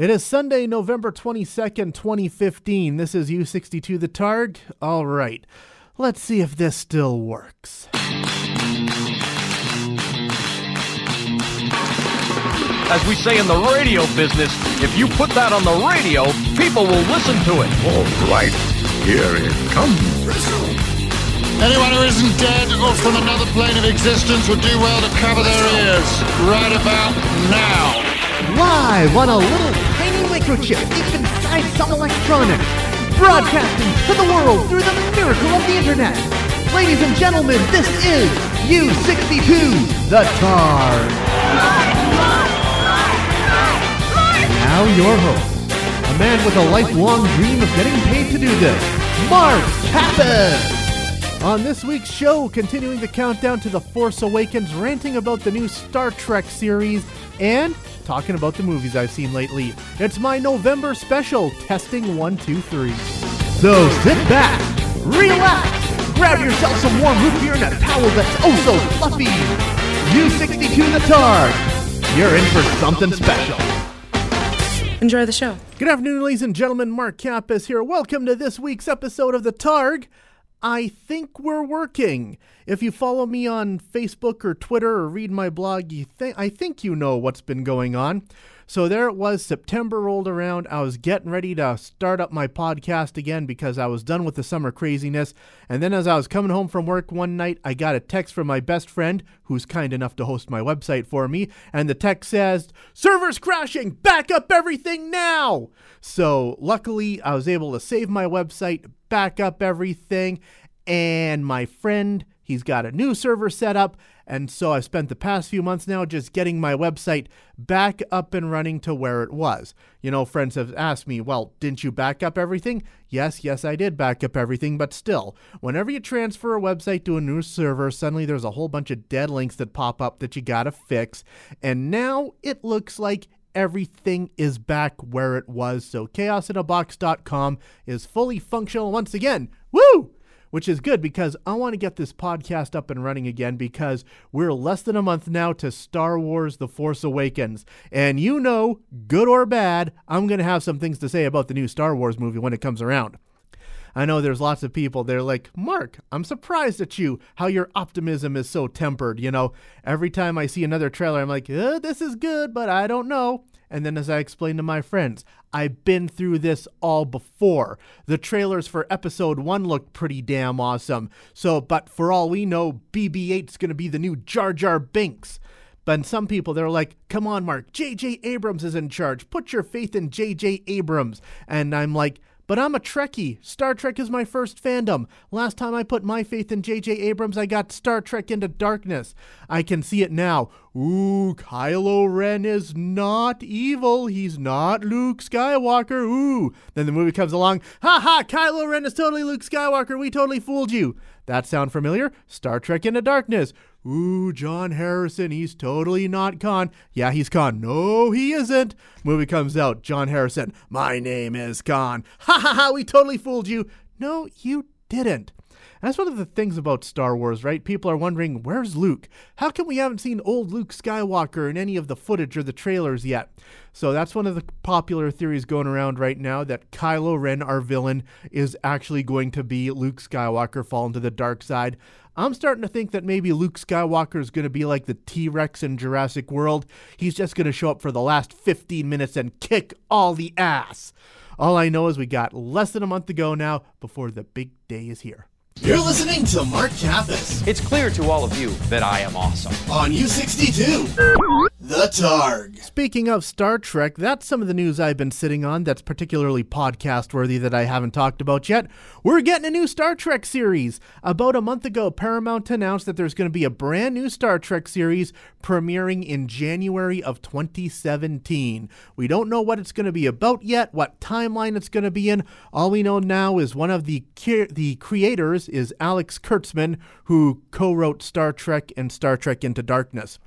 It is Sunday, November 22nd, 2015. This is U62 the Targ. All right, let's see if this still works. As we say in the radio business, if you put that on the radio, people will listen to it. All right, here it comes. Anyone who isn't dead or from another plane of existence would do well to cover their ears right about now. Live on a little tiny microchip inside some electronics, broadcasting to the world through the miracle of the internet. Ladies and gentlemen, this is U62 the Targ. Now your host, a man with a lifelong dream of getting paid to do this, Mark Kappas. On this week's show, continuing the countdown to The Force Awakens, ranting about the new Star Trek series, and talking about the movies I've seen lately. It's my November special, Testing 123. So sit back, relax, grab yourself some warm root beer and a towel that's oh so fluffy. U62 the Targ. You're in for something special. Enjoy the show. Good afternoon, ladies and gentlemen. Mark Kappas here. Welcome to this week's episode of The Targ. I think we're working. If you follow me on Facebook or Twitter or read my blog, you think I think you know what's been going on. So there it was. September rolled around. I was getting ready to start up my podcast again because I was done with the summer craziness. And then as I was coming home from work one night, I got a text from my best friend, who's kind enough to host my website for me. And the text says, "Servers crashing. Back up everything now." So luckily, I was able to save my website, back up everything, and my friend He's got a new server set up, and so I've spent the past few months now just getting my website back up and running to where it was. You know, friends have asked me, well, didn't you back up everything? Yes, yes, I did back up everything, but still, whenever you transfer a website to a new server, suddenly there's a whole bunch of dead links that pop up that you gotta fix, and now it looks like everything is back where it was. So chaosinabox.com is fully functional once again. Woo! Which is good because I want to get this podcast up and running again because we're less than a month now to Star Wars The Force Awakens. And you know, good or bad, I'm going to have some things to say about the new Star Wars movie when it comes around. I know there's lots of people, they're like, Mark, I'm surprised at you, how your optimism is so tempered. You know, every time I see another trailer, I'm like, uh, this is good, but I don't know. And then, as I explained to my friends, I've been through this all before. The trailers for episode one looked pretty damn awesome. So, but for all we know, BB 8's going to be the new Jar Jar Binks. But some people, they're like, come on, Mark, J.J. Abrams is in charge. Put your faith in J.J. Abrams. And I'm like, but I'm a Trekkie. Star Trek is my first fandom. Last time I put my faith in J.J. Abrams, I got Star Trek Into Darkness. I can see it now. Ooh, Kylo Ren is not evil. He's not Luke Skywalker. Ooh. Then the movie comes along. Ha ha, Kylo Ren is totally Luke Skywalker. We totally fooled you. That sound familiar? Star Trek Into Darkness. Ooh, John Harrison, he's totally not Khan. Yeah, he's Khan. No, he isn't. Movie comes out. John Harrison, my name is Khan. Ha ha ha, we totally fooled you. No, you didn't. That's one of the things about Star Wars, right? People are wondering, where's Luke? How come we haven't seen old Luke Skywalker in any of the footage or the trailers yet? So that's one of the popular theories going around right now that Kylo Ren, our villain, is actually going to be Luke Skywalker fallen to the dark side. I'm starting to think that maybe Luke Skywalker is going to be like the T Rex in Jurassic World. He's just going to show up for the last 15 minutes and kick all the ass. All I know is we got less than a month to go now before the big day is here. You're listening to Mark Kappas It's clear to all of you that I am awesome. on U62, The Targ. Speaking of Star Trek, that's some of the news I've been sitting on that's particularly podcast worthy that I haven't talked about yet. We're getting a new Star Trek series. About a month ago, Paramount announced that there's going to be a brand new Star Trek series premiering in January of 2017. We don't know what it's going to be about yet, what timeline it's going to be in. All we know now is one of the ki- the creators is Alex Kurtzman, who co-wrote Star Trek and Star Trek Into Darkness.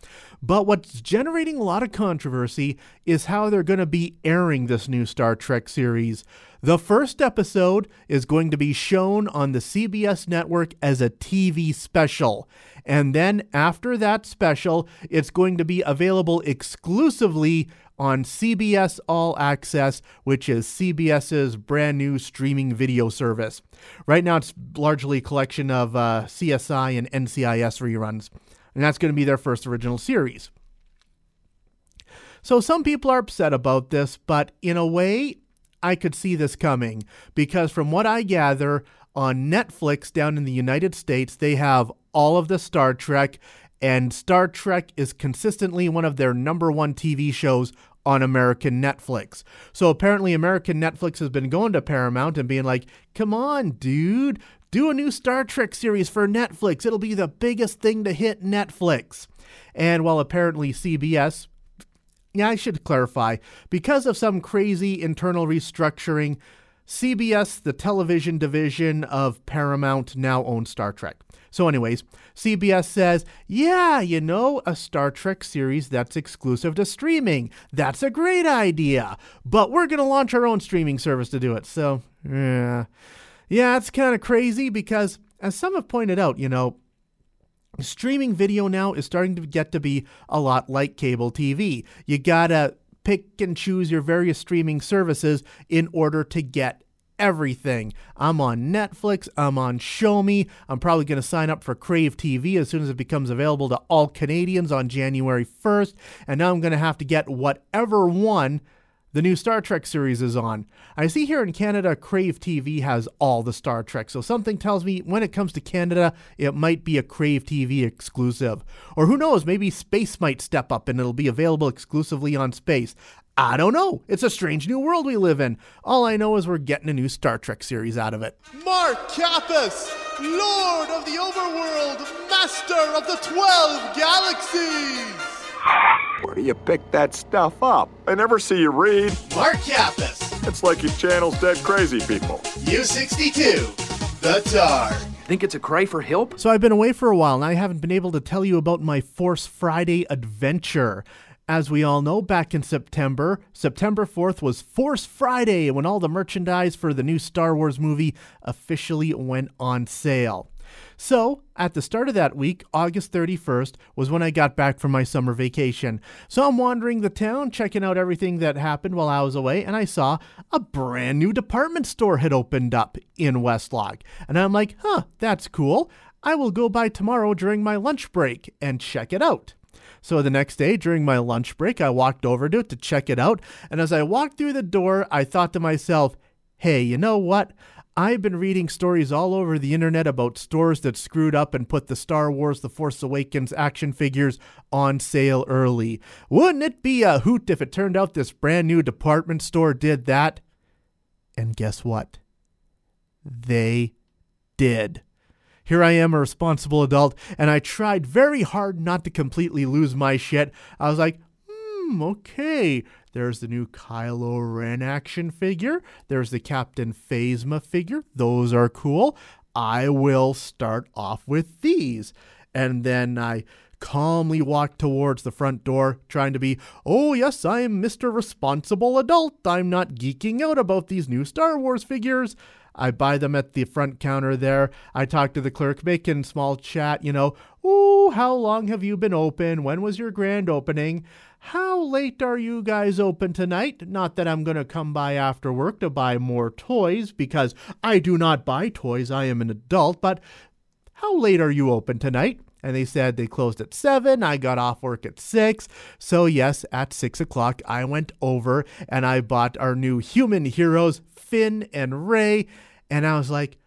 But what's generating a lot of controversy is how they're going to be airing this new Star Trek series. The first episode is going to be shown on the CBS network as a TV special. And then after that special, it's going to be available exclusively on CBS All Access, which is CBS's brand new streaming video service. Right now, it's largely a collection of uh, CSI and NCIS reruns, and that's going to be their first original series. So some people are upset about this, but in a way, I could see this coming because from what I gather, on Netflix down in the United States, they have all of the Star Trek, and Star Trek is consistently one of their number one TV shows on American Netflix. So apparently, American Netflix has been going to Paramount and being like, come on, dude, do a new Star Trek series for Netflix. It'll be the biggest thing to hit Netflix. And while apparently CBS, yeah, I should clarify, because of some crazy internal restructuring, CBS, the television division of Paramount, now owns Star Trek. So, anyways, CBS says, yeah, you know, a Star Trek series that's exclusive to streaming. That's a great idea. But we're going to launch our own streaming service to do it. So, yeah. Yeah, it's kind of crazy because, as some have pointed out, you know, streaming video now is starting to get to be a lot like cable TV. You gotta pick and choose your various streaming services in order to get everything. I'm on Netflix, I'm on shomi, I'm probably going to sign up for Crave TV as soon as it becomes available to all Canadians on January 1st, and now I'm going to have to get whatever one the new Star Trek series is on. I see here in Canada, Crave TV has all the Star Trek, so something tells me when it comes to Canada, it might be a Crave TV exclusive. Or who knows, maybe Space might step up and it'll be available exclusively on Space. I don't know. It's a strange new world we live in. All I know is we're getting a new Star Trek series out of it. Mark Kappas, Lord of the Overworld, Master of the Twelve Galaxies. Where do you pick that stuff up? I never see you read. Mark Kappas, It's like he channels dead crazy people. U62, The Targ. Think it's a cry for help? So I've been away for a while and I haven't been able to tell you about my Force Friday adventure. As we all know, back in September, September 4th was Force Friday when all the merchandise for the new Star Wars movie officially went on sale. So, at the start of that week, August 31st, was when I got back from my summer vacation. So I'm wandering the town, checking out everything that happened while I was away, and I saw a brand new department store had opened up in Westlock. And I'm like, huh, that's cool. I will go by tomorrow during my lunch break and check it out. So the next day, during my lunch break, I walked over to it to check it out. And as I walked through the door, I thought to myself, hey, you know what? I've been reading stories all over the internet about stores that screwed up and put the Star Wars The Force Awakens action figures on sale early. Wouldn't it be a hoot if it turned out this brand new department store did that? And guess what? They did. Here I am, a responsible adult, and I tried very hard not to completely lose my shit. I was like, hmm, okay. There's the new Kylo Ren action figure. There's the Captain Phasma figure. Those are cool. I will start off with these. And then I calmly walked towards the front door, trying to be, oh, yes, I am Mr. Responsible Adult. I'm not geeking out about these new Star Wars figures. I buy them at the front counter there. I talk to the clerk, making small chat, you know, oh, how long have you been open? When was your grand opening? How late are you guys open tonight? Not that I'm going to come by after work to buy more toys, because I do not buy toys. I am an adult, but how late are you open tonight? And they said they closed at seven. I got off work at six. So, yes, at six o'clock, I went over and I bought our new human heroes, Finn and Rey. And I was like,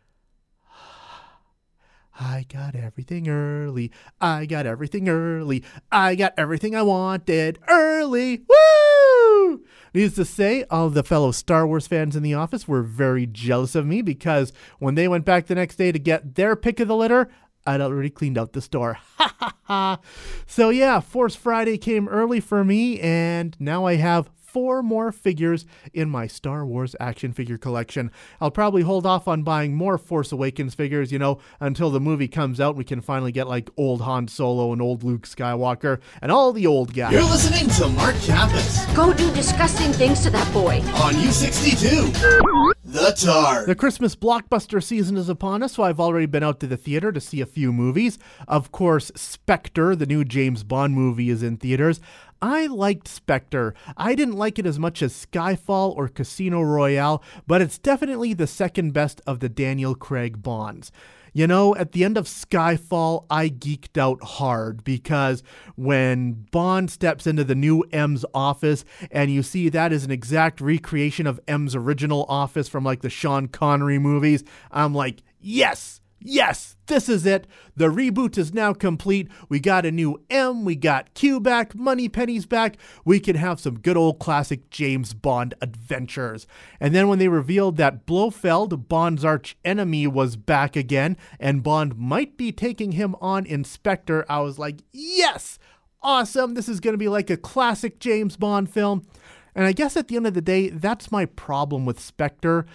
I got everything early. I got everything early. I got everything I wanted early. Woo! Needless to say, all the fellow Star Wars fans in the office were very jealous of me because when they went back the next day to get their pick of the litter, I'd already cleaned out the store. Ha ha ha. So yeah, Force Friday came early for me, and now I have four more figures in my Star Wars action figure collection. I'll probably hold off on buying more Force Awakens figures, you know, until the movie comes out. We can finally get like old Han Solo and old Luke Skywalker and all the old guys. You're listening to Mark Kappas Go do disgusting things to that boy. on U62, The. The Christmas blockbuster season is upon us, so I've already been out to the theater to see a few movies. Of course, Spectre, the new James Bond movie, is in theaters. I liked Spectre. I didn't like it as much as Skyfall or Casino Royale, but it's definitely the second best of the Daniel Craig Bonds. You know, at the end of Skyfall, I geeked out hard because when Bond steps into the new M's office and you see that is an exact recreation of M's original office from like the Sean Connery movies, I'm like, yes! Yes, this is it. The reboot is now complete. We got a new M, we got Q back, Moneypenny's back. We can have some good old classic James Bond adventures. And then when they revealed that Blofeld, Bond's arch enemy, was back again and Bond might be taking him on in Spectre, I was like, yes, awesome. This is going to be like a classic James Bond film. And I guess at the end of the day, that's my problem with Spectre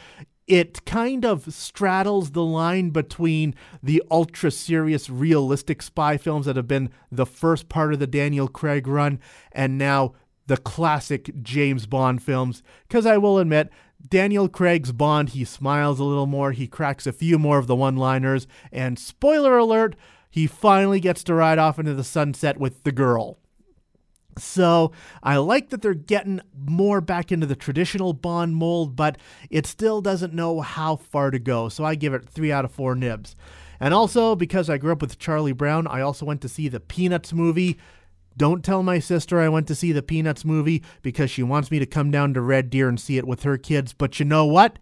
it kind of straddles the line between the ultra serious, realistic spy films that have been the first part of the Daniel Craig run and now the classic James Bond films. Because I will admit, Daniel Craig's Bond, he smiles a little more, he cracks a few more of the one liners, and spoiler alert, he finally gets to ride off into the sunset with the girl. So I like that they're getting more back into the traditional Bond mold, but it still doesn't know how far to go. So I give it three out of four nibs. And also, because I grew up with Charlie Brown, I also went to see the Peanuts movie. Don't tell my sister I went to see the Peanuts movie because she wants me to come down to Red Deer and see it with her kids. But you know what?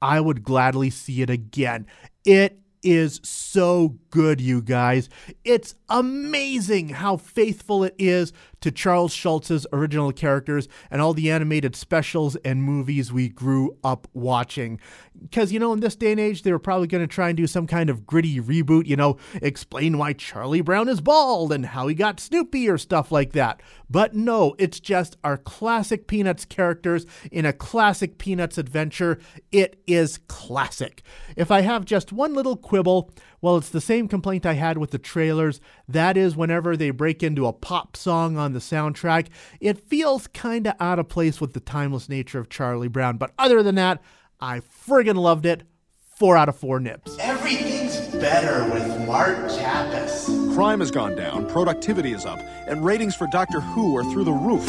I would gladly see it again. It is so good, you guys. It's amazing how faithful it is to Charles Schulz's original characters and all the animated specials and movies we grew up watching. Because, you know, in this day and age, they were probably going to try and do some kind of gritty reboot, you know, explain why Charlie Brown is bald and how he got Snoopy or stuff like that. But no, it's just our classic Peanuts characters in a classic Peanuts adventure. It is classic. If I have just one little quibble, well, it's the same complaint I had with the trailers. That is, whenever they break into a pop song on the soundtrack, it feels kind of out of place with the timeless nature of Charlie Brown. But other than that, I friggin' loved it. Four out of four nips. Everything's better with Mark Kappas. Crime has gone down, productivity is up, and ratings for Doctor Who are through the roof.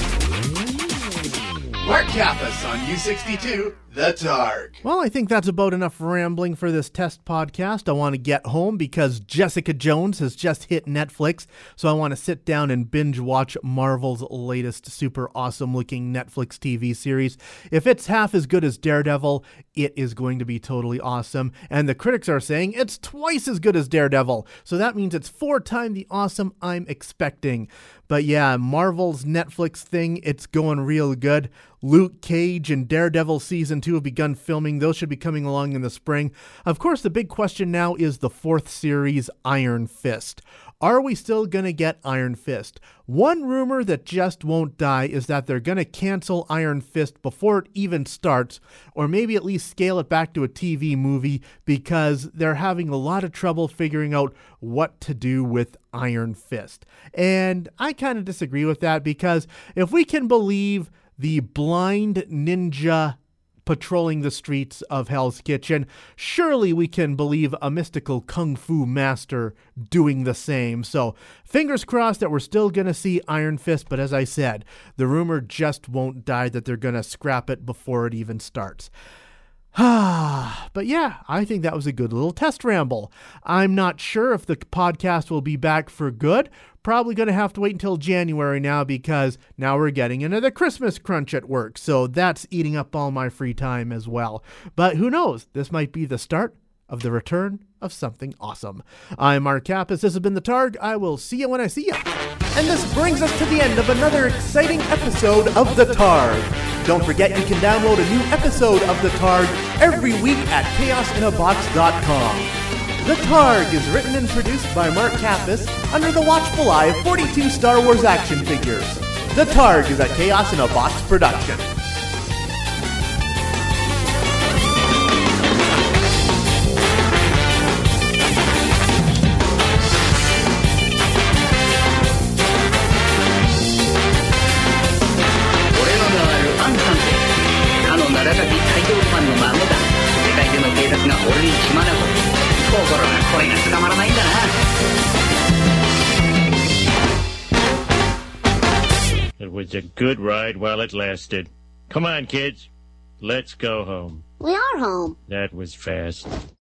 Mark Kappas on U62, The Targ. Well, I think that's about enough rambling for this test podcast. I want to get home because Jessica Jones has just hit Netflix, so I want to sit down and binge watch Marvel's latest super awesome looking Netflix TV series. If it's half as good as Daredevil, it is going to be totally awesome. And the critics are saying it's twice as good as Daredevil, so that means it's four times the awesome I'm expecting. But yeah, Marvel's Netflix thing, it's going real good. Luke Cage and Daredevil season two have begun filming. Those should be coming along in the spring. Of course, the big question now is the fourth series, Iron Fist. Are we still going to get Iron Fist? One rumor that just won't die is that they're going to cancel Iron Fist before it even starts, or maybe at least scale it back to a TV movie because they're having a lot of trouble figuring out what to do with Iron Fist. And I kind of disagree with that because if we can believe the blind ninja patrolling the streets of Hell's Kitchen, surely we can believe a mystical kung fu master doing the same. So, fingers crossed that we're still going to see Iron Fist, but as I said, the rumor just won't die that they're going to scrap it before it even starts. but yeah, I think that was a good little test ramble. I'm not sure if the podcast will be back for good. Probably going to have to wait until January now because now we're getting into the Christmas crunch at work. So that's eating up all my free time as well. But who knows? This might be the start of the return of something awesome. I'm Mark Kappas. This has been The Targ. I will see you when I see you. And this brings us to the end of another exciting episode of The Targ. Don't forget you can download a new episode of The Targ every week at chaosinabox.com. The Targ is written and produced by Mark Kappas under the watchful eye of 42 Star Wars action figures. The Targ is a Chaos in a Box production. Good ride while it lasted. Come on, kids. Let's go home. We are home. That was fast.